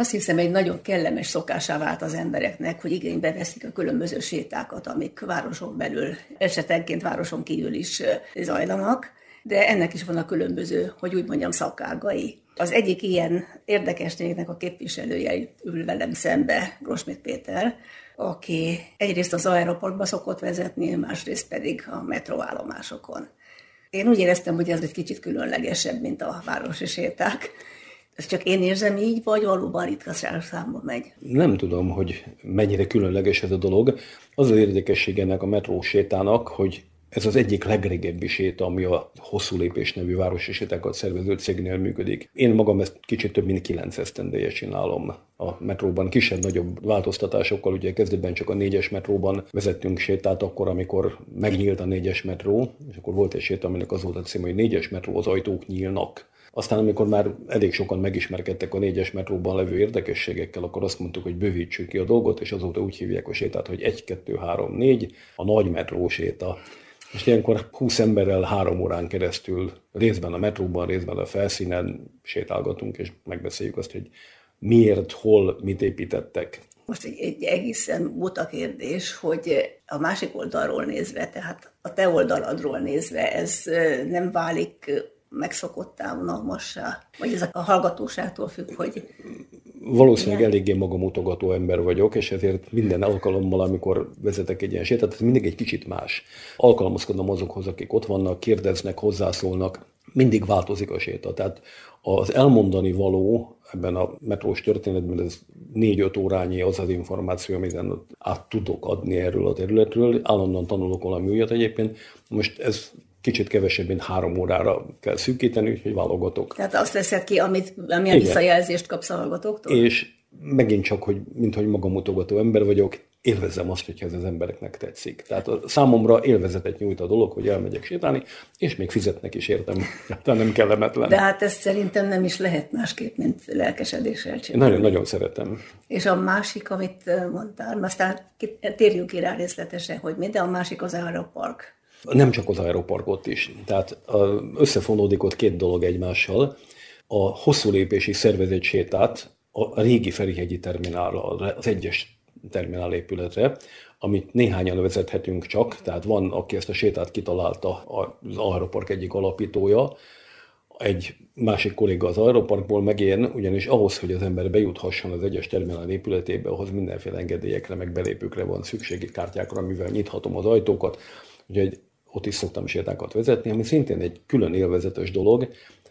Azt hiszem, egy nagyon kellemes szokásá vált az embereknek, hogy igénybe veszik a különböző sétákat, amik városon belül, esetenként városon kívül is zajlanak, de ennek is vannak különböző, hogy úgy mondjam, szakágai. Az egyik ilyen érdekességnek a képviselője ül velem szembe, Grosmit Péter, aki egyrészt az aeroportba szokott vezetni, másrészt pedig a metróállomásokon. Én úgy éreztem, hogy ez egy kicsit különlegesebb, mint a városi séták. Ez csak én érzem így, vagy valóban ritka számba megy? Nem tudom, hogy mennyire különleges ez a dolog. Az az érdekesség ennek a metró sétának, hogy ez az egyik legrégebbi séta, ami a Hosszú Lépés nevű városi sétákat szervező cégnél működik. Én magam ezt kicsit több mint 9 esztendeje csinálom a metróban, kisebb-nagyobb változtatásokkal. Ugye kezdetben csak a négyes metróban vezettünk sétát akkor, amikor megnyílt a négyes metró, és akkor volt egy séta, aminek az volt a cím, hogy négyes metró, az ajtók nyílnak. Aztán, amikor már elég sokan megismerkedtek a négyes metróban levő érdekességekkel, akkor azt mondtuk, hogy bővítsük ki a dolgot, és azóta úgy hívják a sétát, hogy 1, 2, 3, 4, a nagy metró séta. És ilyenkor 20 emberrel három órán keresztül részben a metróban, részben a felszínen sétálgatunk, és megbeszéljük azt, hogy miért, hol, mit építettek. Most egy, egy egészen buta kérdés, hogy a másik oldalról nézve, tehát a te oldaladról nézve, ez nem válik megszokottá, unalmassá? Vagy ez a hallgatóságtól függ, hogy... Valószínűleg Igen. eléggé magamutogató ember vagyok, és ezért minden alkalommal, amikor vezetek egy ilyen sétát, ez mindig egy kicsit más. Alkalmazkodom azokhoz, akik ott vannak, kérdeznek, hozzászólnak, mindig változik a séta. Tehát az elmondani való ebben a metrós történetben ez négy-öt órányi az az információ, amit át tudok adni erről a területről. Állandóan tanulok valami újat egyébként. Most ez kicsit kevesebb, mint három órára kell szűkíteni, úgyhogy válogatok. Tehát azt veszed ki, amit, amilyen Igen. visszajelzést kapsz a hallgatóktól? És megint csak, hogy mint hogy magamutogató ember vagyok, élvezem azt, hogyha ez az embereknek tetszik. Tehát a számomra élvezetet nyújt a dolog, hogy elmegyek sétálni, és még fizetnek is értem, tehát nem kellemetlen. De hát ezt szerintem nem is lehet másképp, mint lelkesedéssel csinálni. Nagyon, nagyon szeretem. És a másik, amit mondtál, aztán térjünk ki rá részletesen, hogy minden, a másik az Aeropark. Nem csak az aeroparkot is. Tehát összefonódik ott két dolog egymással. A hosszú lépési szervezett sétát a régi Ferihegyi terminálra, az egyes terminál épületre, amit néhányan vezethetünk csak, tehát van, aki ezt a sétát kitalálta, az Aeropark egyik alapítója, egy másik kolléga az aeroparkból, meg én, ugyanis ahhoz, hogy az ember bejuthasson az egyes terminál épületébe, ahhoz mindenféle engedélyekre, meg belépőkre van szükségi kártyákra, amivel nyithatom az ajtókat. Úgyhogy ott is szoktam sétákat vezetni, ami szintén egy külön élvezetes dolog,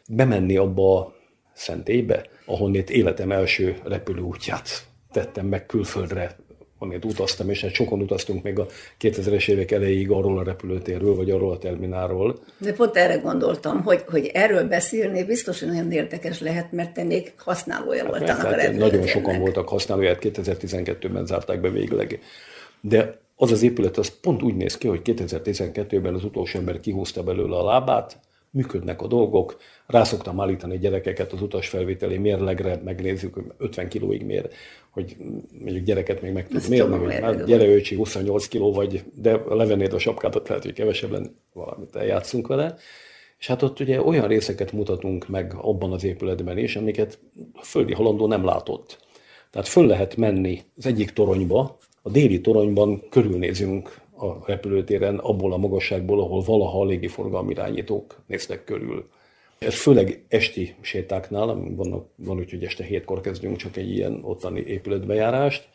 bemenni abba a szentélybe, ahonnét életem első repülőútját tettem meg külföldre, onnét utaztam, és hát sokan utaztunk még a 2000-es évek elejéig arról a repülőtérről, vagy arról a terminálról. De pont erre gondoltam, hogy, hogy erről beszélni biztos, hogy nagyon érdekes lehet, mert te még használója hát voltál a hát Nagyon sokan voltak használóját, 2012-ben zárták be végleg. De az az épület az pont úgy néz ki, hogy 2012-ben az utolsó ember kihúzta belőle a lábát, működnek a dolgok, rászoktam állítani gyerekeket az utasfelvételi mérlegre, megnézzük, hogy 50 kilóig mér, hogy mondjuk gyereket még meg tud mérni, hogy már gyere öcsi, 28 kiló vagy, de levennéd a sapkádat, lehet, hogy kevesebb lenne, valamit eljátszunk vele. És hát ott ugye olyan részeket mutatunk meg abban az épületben is, amiket a földi halandó nem látott. Tehát föl lehet menni az egyik toronyba, a déli toronyban körülnézünk a repülőtéren abból a magasságból, ahol valaha a légiforgalmi irányítók néztek körül. Ez főleg esti sétáknál, van, van úgy, hogy este hétkor kezdünk csak egy ilyen ottani épületbejárást,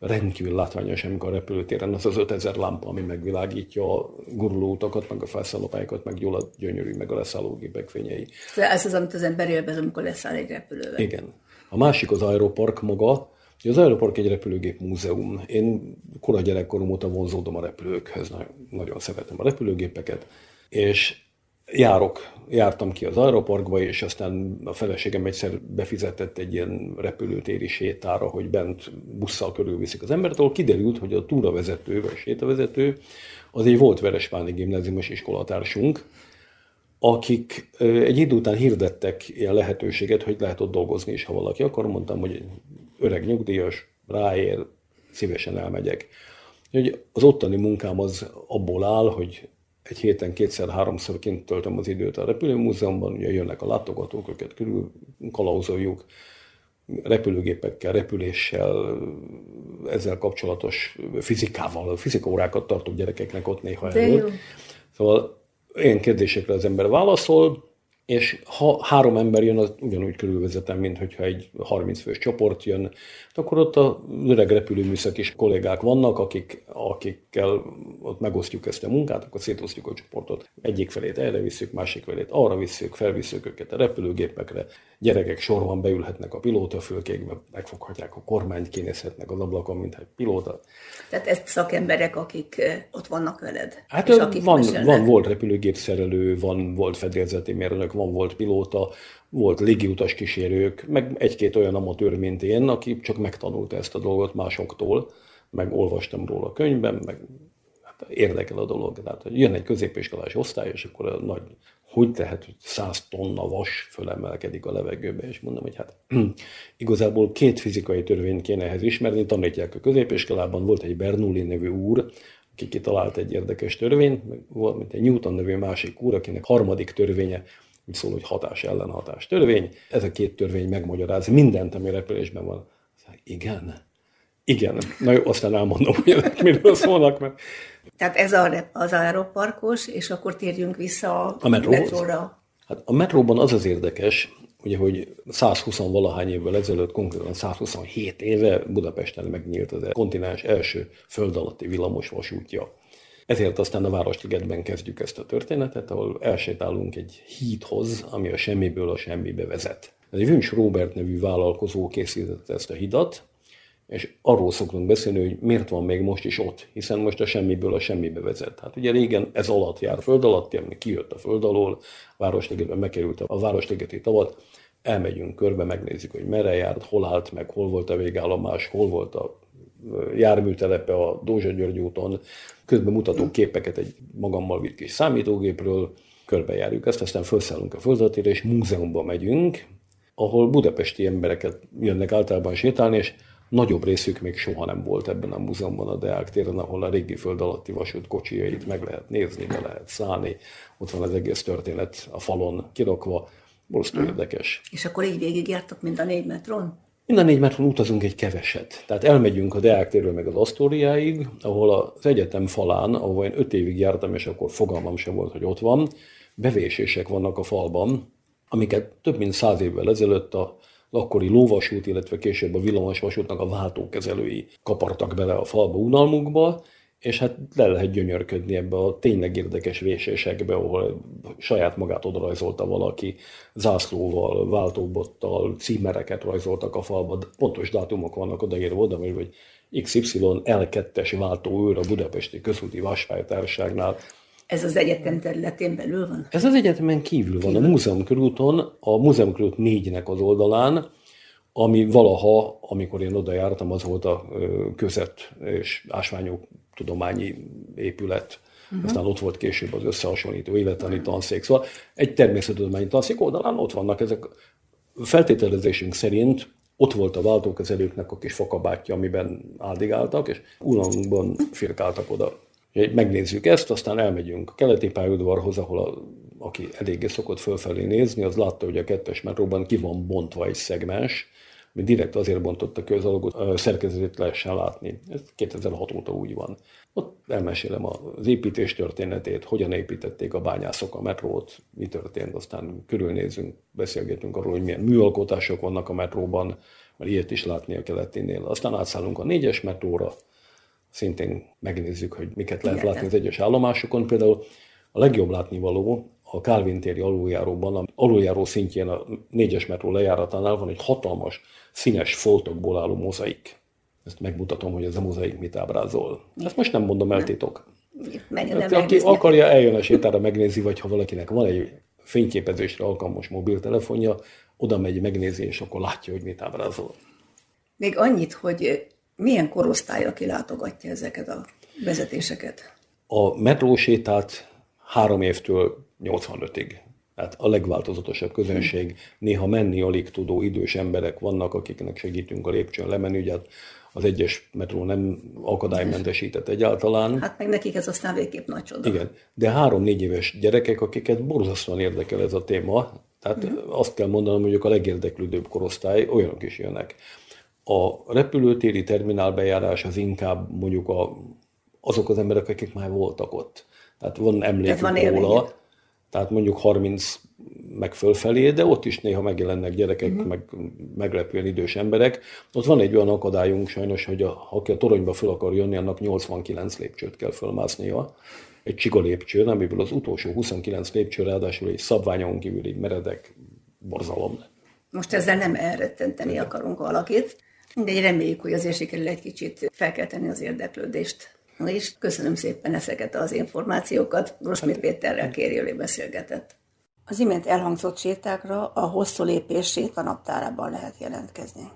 rendkívül látványos, amikor a repülőtéren az az 5000 lámpa, ami megvilágítja a guruló utakat, meg a felszállópályákat, meg a gyönyörű, meg a leszállógépek fényei. Ez az, amit az ember élvez, amikor leszáll egy repülővel. Igen. A másik az aeropark maga, az Aeropark egy repülőgép múzeum. Én kora gyerekkorom óta vonzódom a repülőkhöz, nagyon szeretem a repülőgépeket, és járok, jártam ki az aeroparkba, és aztán a feleségem egyszer befizetett egy ilyen repülőtéri sétára, hogy bent busszal körülviszik az embert, ahol kiderült, hogy a túravezető vagy sétavezető az egy volt Verespáni gimnáziumos iskolatársunk, akik egy idő után hirdettek ilyen lehetőséget, hogy lehet ott dolgozni is, ha valaki akar. Mondtam, hogy öreg nyugdíjas, ráér, szívesen elmegyek. Hogy az ottani munkám az abból áll, hogy egy héten kétszer-háromszor kint töltöm az időt a repülőmúzeumban, ugye jönnek a látogatók, őket körül kalauzoljuk, repülőgépekkel, repüléssel, ezzel kapcsolatos fizikával, fizikaórákat tartó gyerekeknek ott néha előtt. Szóval ilyen kérdésekre az ember válaszol, és ha három ember jön, az ugyanúgy körülvezetem, mint hogyha egy 30 fős csoport jön, akkor ott a öreg repülőműszak is kollégák vannak, akik, akikkel ott megosztjuk ezt a munkát, akkor szétosztjuk a csoportot. Egyik felét erre visszük, másik felét arra visszük, felvisszük őket a repülőgépekre, gyerekek sorban beülhetnek a pilótafülkékbe, megfoghatják a kormányt, kinézhetnek az ablakon, mint egy pilóta. Tehát ezt szakemberek, akik ott vannak veled? Hát akik van, van, volt repülőgépszerelő, van, volt fedélzeti mérnök, van, volt pilóta, volt légiutas kísérők, meg egy-két olyan amatőr, mint én, aki csak megtanulta ezt a dolgot másoktól, meg olvastam róla könyvben, meg hát érdekel a dolog. Tehát jön egy középiskolás osztály, és akkor a nagy, hogy tehet, hogy száz tonna vas fölemelkedik a levegőbe, és mondom, hogy hát igazából két fizikai törvényt kéne ehhez ismerni, tanítják a középiskolában, volt egy Bernoulli nevű úr, aki kitalált egy érdekes törvényt, volt mint egy Newton nevű másik úr, akinek harmadik törvénye úgy szól, hogy hatás ellenhatás törvény. Ez a két törvény megmagyaráz mindent, ami repülésben van. Igen. Igen. Na jó, aztán elmondom, hogy ezek miről szólnak, mert... Tehát ez a, az aeroparkos, és akkor térjünk vissza a, a metróra. Hát a metróban az az érdekes, ugye, hogy 120 valahány évvel ezelőtt, konkrétan 127 éve Budapesten megnyílt az kontinens első föld alatti villamos vasútja. Ezért aztán a Városligetben kezdjük ezt a történetet, ahol elsétálunk egy hídhoz, ami a semmiből a semmibe vezet. Egy Vüncs Robert nevű vállalkozó készítette ezt a hidat, és arról szoktunk beszélni, hogy miért van még most is ott, hiszen most a semmiből a semmibe vezet. Hát ugye régen ez alatt jár, föld alatt, ami kijött a föld alól, Városligetben megkerült a Városligeti tavat, elmegyünk körbe, megnézzük, hogy merre járt, hol állt meg, hol volt a végállomás, hol volt a járműtelepe a Dózsa György úton, közben mutatunk képeket egy magammal vitt kis számítógépről, körbejárjuk ezt, aztán felszállunk a földatére, és múzeumba megyünk, ahol budapesti embereket jönnek általában sétálni, és nagyobb részük még soha nem volt ebben a múzeumban a Deák téren, ahol a régi föld alatti vasút kocsijait meg lehet nézni, be lehet szállni. Ott van az egész történet a falon kirakva, borzasztó érdekes. És akkor így végigjártak, mint a négy metron? Mind a négy metron utazunk egy keveset. Tehát elmegyünk a Deák térről meg az Asztóriáig, ahol az egyetem falán, ahol én öt évig jártam, és akkor fogalmam sem volt, hogy ott van, bevésések vannak a falban, amiket több mint száz évvel ezelőtt a akkori lóvasút, illetve később a villamosvasútnak a váltókezelői kapartak bele a falba unalmukba, és hát le lehet gyönyörködni ebbe a tényleg érdekes vésésekbe, ahol saját magát odarajzolta valaki zászlóval, váltóbottal, címereket rajzoltak a falba, pontos dátumok vannak odaírva oda, hogy XY L2-es váltóőr a Budapesti Közúti Vasfájtárságnál. Ez az egyetem területén belül van? Ez az egyetemen kívül van, kívül. a Múzeum körúton, a Múzeum körút négynek az oldalán, ami valaha, amikor én oda jártam, az volt a között és ásványok tudományi épület, uh-huh. aztán ott volt később az összehasonlító életani tanszék. Szóval egy természettudományi tanszék oldalán ott vannak ezek. Feltételezésünk szerint ott volt a váltókezelőknek a kis fakabátja, amiben áldigáltak, és ulanunkban firkáltak oda. Megnézzük ezt, aztán elmegyünk a keleti pályaudvarhoz, ahol a, aki eléggé szokott fölfelé nézni, az látta, hogy a kettes metróban ki van bontva egy szegmens, mi direkt azért bontottak ki az alagot, szerkezetét lehessen látni. Ez 2006 óta úgy van. Ott elmesélem az építés történetét, hogyan építették a bányászok a metrót, mi történt, aztán körülnézünk, beszélgetünk arról, hogy milyen műalkotások vannak a metróban, mert ilyet is látni a keletinél. Aztán átszállunk a négyes metróra, szintén megnézzük, hogy miket lehet látni az egyes állomásokon. Például a legjobb látnivaló a Calvin téri aluljáróban, a aluljáró szintjén a négyes metró lejáratánál van egy hatalmas színes foltokból álló mozaik. Ezt megmutatom, hogy ez a mozaik mit ábrázol. Ezt most nem mondom el titok. Hát, aki akarja, eljön a sétára, megnézi, vagy ha valakinek van egy fényképezésre alkalmas mobiltelefonja, oda megy, megnézi, és akkor látja, hogy mit ábrázol. Még annyit, hogy milyen korosztály, aki látogatja ezeket a vezetéseket? A metrósétát három évtől 85-ig. Tehát a legváltozatosabb közönség, néha menni alig tudó idős emberek vannak, akiknek segítünk a lépcsőn lemenni, ugye hát az egyes metró nem akadálymentesített egyáltalán. Hát meg nekik ez aztán végképp nagy csoda. Igen, de három-négy éves gyerekek, akiket borzasztóan érdekel ez a téma, Tehát uh-huh. azt kell mondanom, hogy a legérdeklődőbb korosztály, olyanok is jönnek. A repülőtéri terminál bejárás az inkább mondjuk a, azok az emberek, akik már voltak ott. Tehát van emlékük Tehát van róla. Tehát mondjuk 30 meg fölfelé, de ott is néha megjelennek gyerekek, uh-huh. meg meglepően idős emberek. Ott van egy olyan akadályunk sajnos, hogy a, ha aki a toronyba föl akar jönni, annak 89 lépcsőt kell fölmásznia. Egy csiga lépcsőn, amiből az utolsó 29 lépcső ráadásul egy szabványon kívüli meredek borzalom. Most ezzel nem elrettenteni akarunk valakit, de reméljük, hogy azért sikerül egy kicsit felkelteni az érdeklődést. És köszönöm szépen ezeket az információkat. Rosmit hát- Péterrel kérjölé beszélgetett. Az imént elhangzott sétákra a hosszú lépés sétanaptárában lehet jelentkezni.